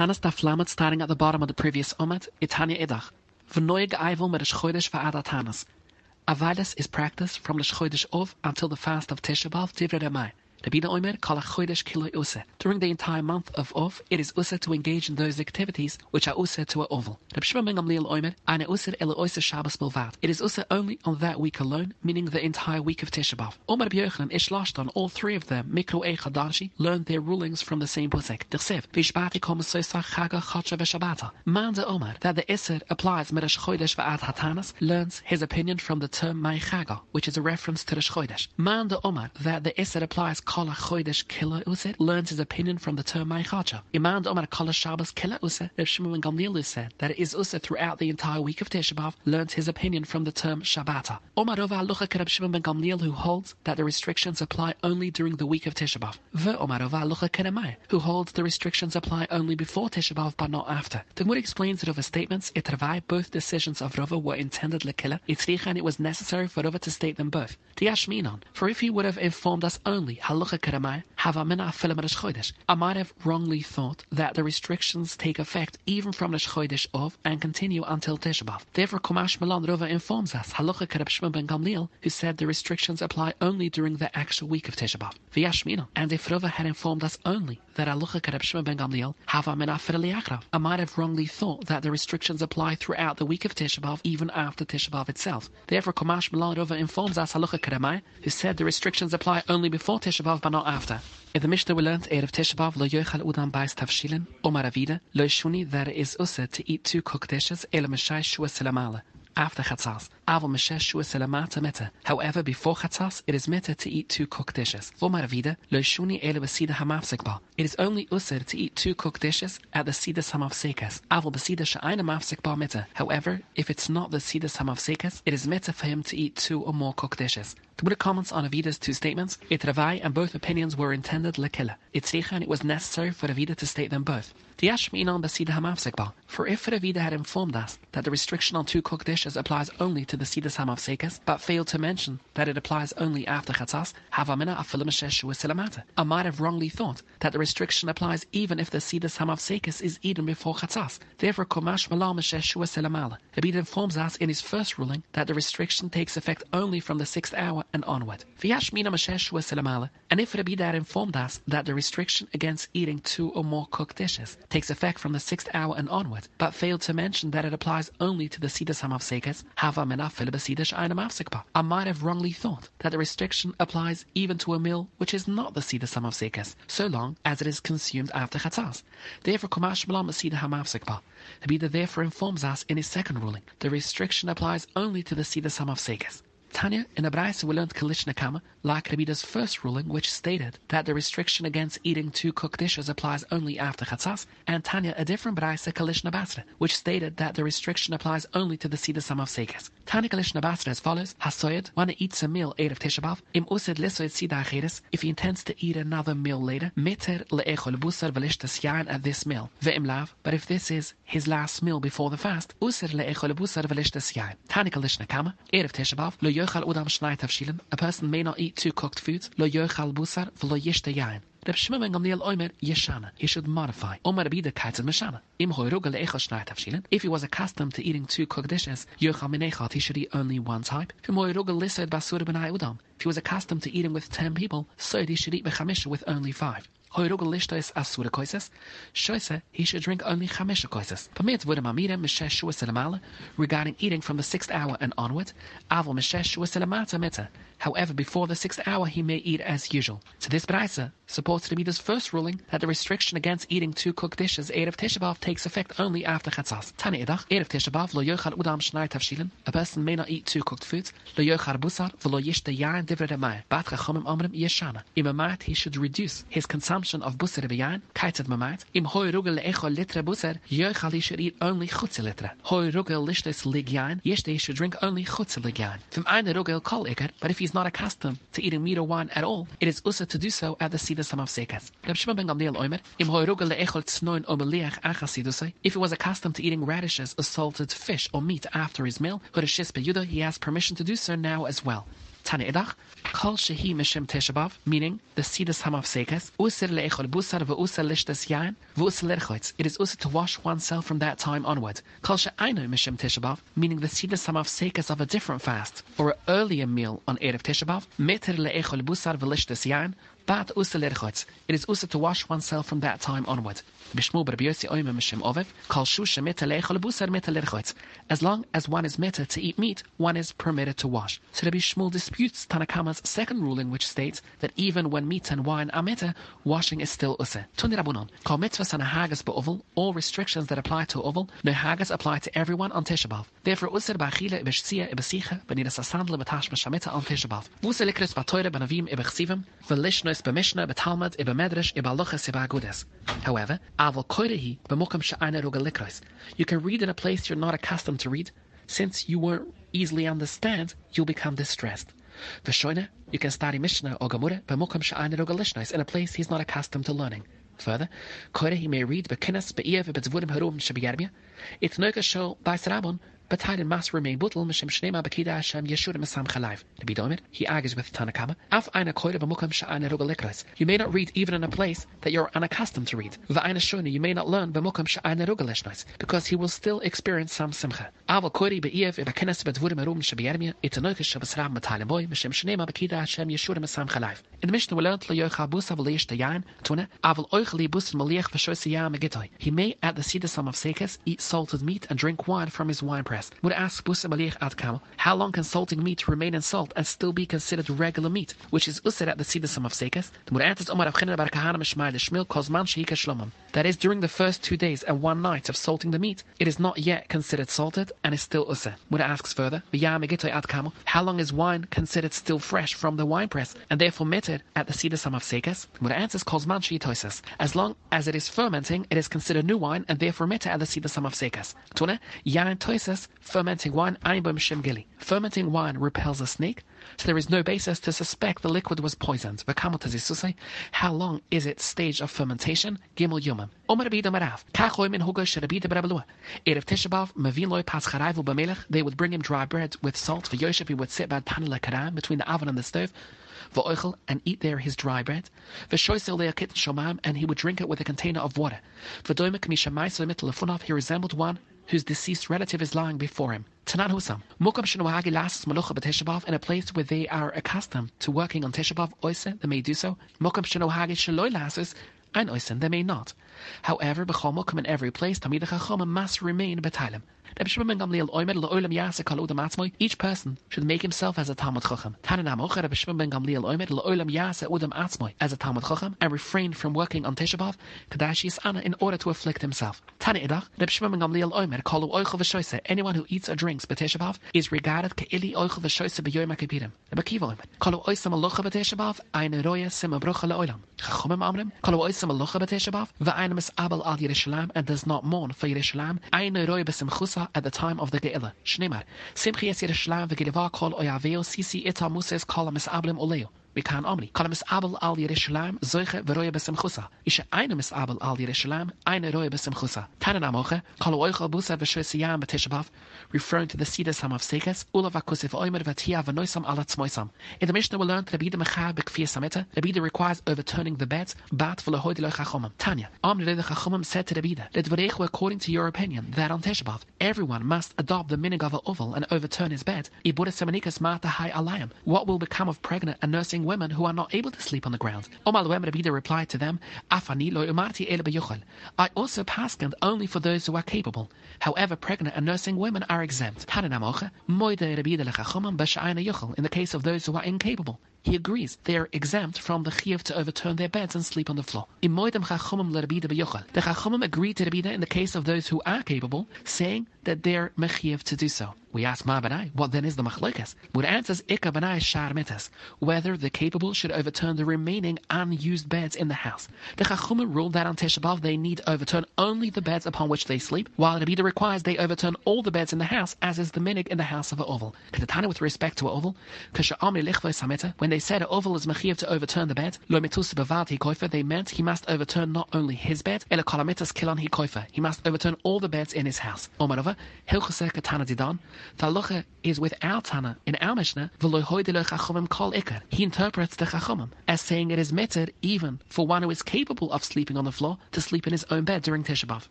Tanis da flamet starting at the bottom of the previous omet, Itanya idach. V'noig eivel med chodesh va'ad Tanis. Avalis is practiced from the chodesh of until the fast of Tisha B'Av, Divrei During the entire month of Ov, it is usa to engage in those activities which are usa to a oval. It is usa only on that week alone, meaning the entire week of Tisha B'Av. Omer Rabbi Yochanan all three of them, Mikro Echadashi, learned their rulings from the same pusek. Dersev, vishbati kom soisa chaga chacha v'shabbata. Man de Omer, that the Isser applies meresh chodesh v'ad hatanas, learns his opinion from the term mai chaga, which is a reference to the chodesh. Man de Omer, that the Isser applies Kol HaChodesh Killa Uset learns his opinion from the term Maichacha. Imam Omar Kol Shabbos Killa Uset, Reb Shimon Gamliel said that it is Uset throughout the entire week of Tisha B'Av, learns his opinion from the term Shabbata. Omar Rova Lucha Reb Shimon ben Gamliel who holds that the restrictions apply only during the week of Tisha B'Av. Ve Omar Rova Lucha Keremai, who holds the restrictions apply only before Tisha B'Av but not after. The Gemara explains that Rova statements, it both decisions of Rova were intended lekilla, it's and it was necessary for Rova to state them both. Diashminon, for if he would have informed us only Karamai, Chodesh, I might have wrongly thought that the restrictions take effect even from the Chodesh of and continue until Tisha Therefore, Kumash Milan Rova informs us Halucha Karab ben Gamliel, who said the restrictions apply only during the actual week of Tisha B'Av. and if Rova had informed us only that Halucha Karab ben Gamliel, Havamina Filaliakrav, I might have wrongly thought that the restrictions apply throughout the week of Tisha even after Tisha itself. Therefore, Kumash Milan Rova informs us Halucha Kadamai, who said the restrictions apply only before Tisha B'Av but not after. In the Mishnah we learned Erev Tisha B'Av lo yochal udam bais tavshilin omar avida lo shuni that it is usa to eat two cooked dishes ela mashai shua selamala after chatzas. Aval meshesh shua selamata meta. However, before chatzas, it is meta to eat two cooked dishes. Vomar avida lo shuni ela besida hamafsek It is only usir to eat two cooked dishes at the sida hamafsekas. Aval besida sha'ina mafsek meta. However, if it's not the sida hamafsekas, it is meta for him to eat two or more cooked dishes. Put comments on Avida's two statements, it Ravai and both opinions were intended lekilla. It's and it was necessary for Avida to state them both. For if Ravida had informed us that the restriction on two cooked dishes applies only to the sidas hamafsekas, but failed to mention that it applies only after chatzas, havamina. I might have wrongly thought that the restriction applies even if the sidas hamafsekas is eaten before chatzas. Therefore, komash malam meshesh silamala. Ravida informs us in his first ruling that the restriction takes effect only from the sixth hour and onward. And if Rabbi Dar informed us that the restriction against eating two or more cooked dishes takes effect from the sixth hour and onward, but failed to mention that it applies only to the Sidas Hamavsekas, Hava Menaf I might have wrongly thought that the restriction applies even to a meal which is not the Sidas Hamavsekas, so long as it is consumed after Chatzas. Therefore, Kumash Malam Hamavsekpa. Rabbi therefore informs us in his second ruling, the restriction applies only to the Sidas Hamavsekas. Tanya in the Braisa we learned Kalishna Kama, like Rabida's first ruling, which stated that the restriction against eating two cooked dishes applies only after Chatzas, and Tanya a different Braisa Kalishna which stated that the restriction applies only to the Sidasam of Sekes. Tanya Kalishna as follows: Hasoyed, one eats a meal eight of Tisha B'av, im usid lisoid sida if he intends to eat another meal later, meter le'echol busar velishtas yain at this meal, ve'im lav, but if this is his last meal before the fast, usir le'echol busar velishtas yain. Tanya Kalishna Kama, eight of Tisha B'av, lo yochal udam shnai a person may not eat two cooked foods, lo yochal busar, v'lo yishta yain. Reb Shimon Gamliel Omer Yeshana. He should modify. Omer Abida Kaitzad Meshana. Im hoyrugel le'echel shnai tavshilin. If he was accustomed to eating two cooked dishes, yochal minechat, he should eat only one type. If hoyrugel lised basura ben udam. If he was accustomed to eating with ten people, so he should eat bechamisha with only five. He should drink only chamisha koises. Permit wurde mamire mishesh shua selamala regarding eating from the sixth hour and onward. Aval mishesh shua selamata meta. However, before the sixth hour, he may eat as usual. So this Braisa supports Rabbida's first ruling that the restriction against eating two cooked dishes, Erev Tisha B'Av, takes effect only after Chatzas. Tani Edach, Erev Tisha B'Av, lo yochal udam shnai tavshilin. A person may not eat two cooked foods. Lo yochal busar, v'lo yishta yain divrei demai. Bat chachomim omrim yeshana. Im amat, he should reduce his consumption of busar b'yain, kaitzad mamat. Im hoi rugel le'echol litre busar, yochal he should eat only chutze litre. Hoi rugel lishtes lig yain, yishte he should drink only chutze lig yain. From eine rugel kol iker, but if he's not accustomed to eating meat or wine at all, it is usa to do so at the Sida Sam of Sekas. If he was accustomed to eating radishes or salted fish or meat after his meal, he has permission to do so now as well. Tanya Idach, Kol Shehi Mishim Tishabav, meaning the seed Sidus Hamav Sekes, Usir Le'echol Busar V'usir Lishtas Yain, V'usir Lerchoitz. It is usir to wash oneself from that time onward. Kol She'ainu Mishim Tishabav, meaning the Sidus Hamav Sekes of a different fast, or an earlier meal on Erev Tishabav, Meter Le'echol Busar V'lishtas Yain, Bat Usir Lerchoitz. It is usir to wash oneself from that time onward. Bishmu Rabbi Yossi Oime Mishim Ovev, Kol Shusha Meter Le'echol Busar Lerchoitz. As long as one is meter to eat meat, one is permitted to wash. So Rabbi Shmuel disputes Tanakama's second ruling, which states that even when meat and wine are meter, washing is still useh. Tuni Rabunon, Kol mitzvahs and hagas be'ovel, all restrictions that apply to oval, no hagas apply to everyone on Tisha B'Av. Therefore, useh ba'achile, b'shtzia, b'sicha, b'nidas asandle, b'tash b'shamita on Tisha B'Av. Vuse likris b'toire, b'navim, However, aval koirehi, b'mukam sha'ana Rugalikros. You can read in a place you're not accustomed to read, since you won't easily understand, you'll become distressed. Veshoina, you can study Mishnah or Gemara sha'ayin or galishnois in a place he's not accustomed to learning. Further, Kore he may read bekinnas be'iev be'tzvudim harum shebiyarmia. It's noga show by Sarabon Batayin mas remain butel mishim shnema bakida Hashem yeshur mesam chalav. Be doimid, he argues with Tanakama. Af eine koide b'mukam sha'ane rugalikras. You may not read even in a place that you're unaccustomed to read. V'aina shoni, you may not learn b'mukam sha'ane rugalishnois, because he will still experience some simcha. Aval koide be'iev be'kenes be'tvurim erum shebiyarmia. It's a noga show b'sram batayin boy mishim shnema bakida Hashem yeshur mesam chalav. In the Mishnah we learned lo yocha busa v'leish dayan tuna aval oichli bus maliach v'shosi yam He may at the sidasam of sekes eat salted meat and drink wine from his wine press. Would ask Busa Malich Ad Kamel, how long can salting meat remain in salt and still be considered regular meat, which is used at the Sidasam of Sekes? The Mur answers Omar Avchina Bar Kahana Mishmai Shmil Kozman Shehika Shlomam. That is, during the first two days and one night of salting the meat, it is not yet considered salted and is still useh. Mur asks further, V'yam Ad Kamel, how long is wine considered still fresh from the wine press and therefore meted at the Sidasam of Sekes? Mur answers Kozman Shehitoises. As long as it is fermenting, it is considered new wine and therefore meted at the Sidasam of Sekes. Tuna, Yain Toises, fermenting wine, Einbom Shemgili. Fermenting wine repels a snake, so there is no basis to suspect the liquid was poisoned. how long is its stage of fermentation? Gimel Yomim. Omer Abida Marav. Kachoy min Hugo Sherabida Brabelua. Erev Tishabav, Mavin Loy Pas Charaivu Bamelech. They would bring him dry bread with salt. For Yosef, he would sit by Panela Karam between the oven and the stove. V'oichel, and eat there his dry bread. V'shoisel le'akit shomam, and he would drink it with a container of water. V'doimek mishamai mittel he resembled one whose deceased relative is lying before him. Tanan Husam. Mukam Shinwahagi lasts Malucha B'Tishabav in a place where they are accustomed to working on Tishabav Oise, they may do so. Mukam Shinwahagi Shaloi lasses and Oisen, they may not. However, B'chol in every place, Tamid HaChachom must remain B'Tailim. Each person should make himself as a Talmud Chacham. As a Talmud Chacham and refrain from working on Tisha B'Av, in order to afflict himself. Anyone who eats or drinks b'Tisha B'Av is regarded ke'ili oichel v'shoise b'yoyim ha'kipirim. Rebbe Kiva Omer, Kolu oisam alocha b'Tisha B'Av, eine roya sima brucha le'olam. Chachomim Amrim, Kolu oisam alocha b'Tisha B'Av, v'aine mis'abel al Yerushalayim and does not mourn for Yerushalayim, eine roya b'simchusa at the time of the Ge'ilah. Shneimar, Simchi es Yerushalayim v'gilivah kol oyaveo sisi ita muses kol ha-mis'ablim oleo. מכאן אומרי, כל המסעבל על ירושלים זוכה ורואה בשמחוסה. איש eine מסעבל על ירושלים, eine רואה בשמחוסה. תנן המוכה, כל אויכל בוסה ושסיים בתשבב, referring to the Sidas Hamavsekas, Ula Vakusif Oimer Vatia Vanoisam ala Tzmoisam. In the Mishnah we learned Rabida Mecha Bekfia Sameta, Rabida requires overturning the beds, Bat V'lehoidilo Chachomim. Tanya, Amr the Chachomim said to Rabida, Ledvarechu according to your opinion, that on Teshbav, everyone must adopt the minig of oval and overturn his bed. Ibuda Semanikas Mata Hai Alayim. What will become of pregnant and nursing women who are not able to sleep on the ground. Omar Rabida replied to them, Afani lo umati I also pass paskened only for those who are capable. However, pregnant and nursing women are exempt. In the case of those who are incapable. He agrees they are exempt from the chiyuv to overturn their beds and sleep on the floor. The chachumim agreed to Rabida in the case of those who are capable, saying that they're mechiyev to do so. We ask Ma what then is the machlokas? Would answers Ika Benai Shar whether the capable should overturn the remaining unused beds in the house. The Chachumim ruled that on Teshabav they need overturn only the beds upon which they sleep, while Rabida requires they overturn all the beds in the house, as is the minig in the house of a oval. Katatana with respect to a oval, Kasha Amri Lichvoi Sameta, when When they said Oval is Mechiv to overturn the bed, Lo Mitus Bavad Hikoifa, they meant he must overturn not only his bed, Ela Kolamitas Kilon Hikoifa. He must overturn all the beds in his house. Omarova, Hilchose Katana Didan, Talucha is without Tana in our Mishnah, Kol Iker. He interprets the Chachomim as saying it is meted even for one who is capable of sleeping on the floor to sleep in his own bed during Tisha B'Av.